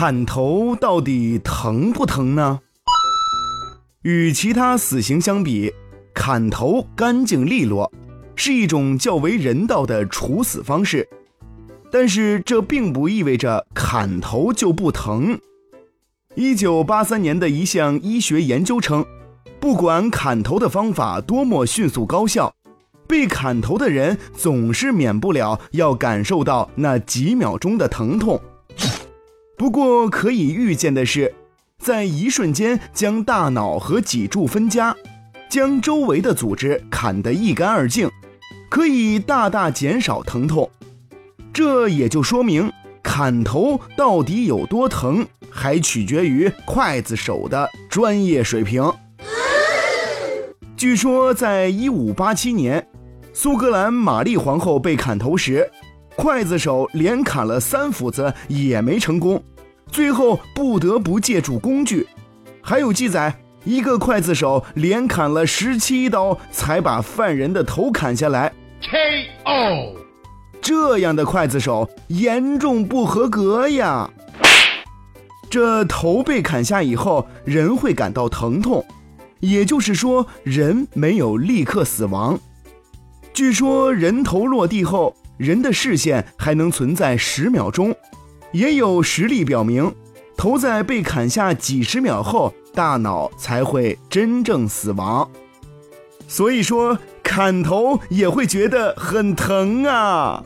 砍头到底疼不疼呢？与其他死刑相比，砍头干净利落，是一种较为人道的处死方式。但是这并不意味着砍头就不疼。一九八三年的一项医学研究称，不管砍头的方法多么迅速高效，被砍头的人总是免不了要感受到那几秒钟的疼痛。不过可以预见的是，在一瞬间将大脑和脊柱分家，将周围的组织砍得一干二净，可以大大减少疼痛。这也就说明，砍头到底有多疼，还取决于刽子手的专业水平。据说，在一五八七年，苏格兰玛丽皇后被砍头时。刽子手连砍了三斧子也没成功，最后不得不借助工具。还有记载，一个刽子手连砍了十七刀才把犯人的头砍下来。K.O. 这样的刽子手严重不合格呀！这头被砍下以后，人会感到疼痛，也就是说，人没有立刻死亡。据说人头落地后。人的视线还能存在十秒钟，也有实例表明，头在被砍下几十秒后，大脑才会真正死亡。所以说，砍头也会觉得很疼啊。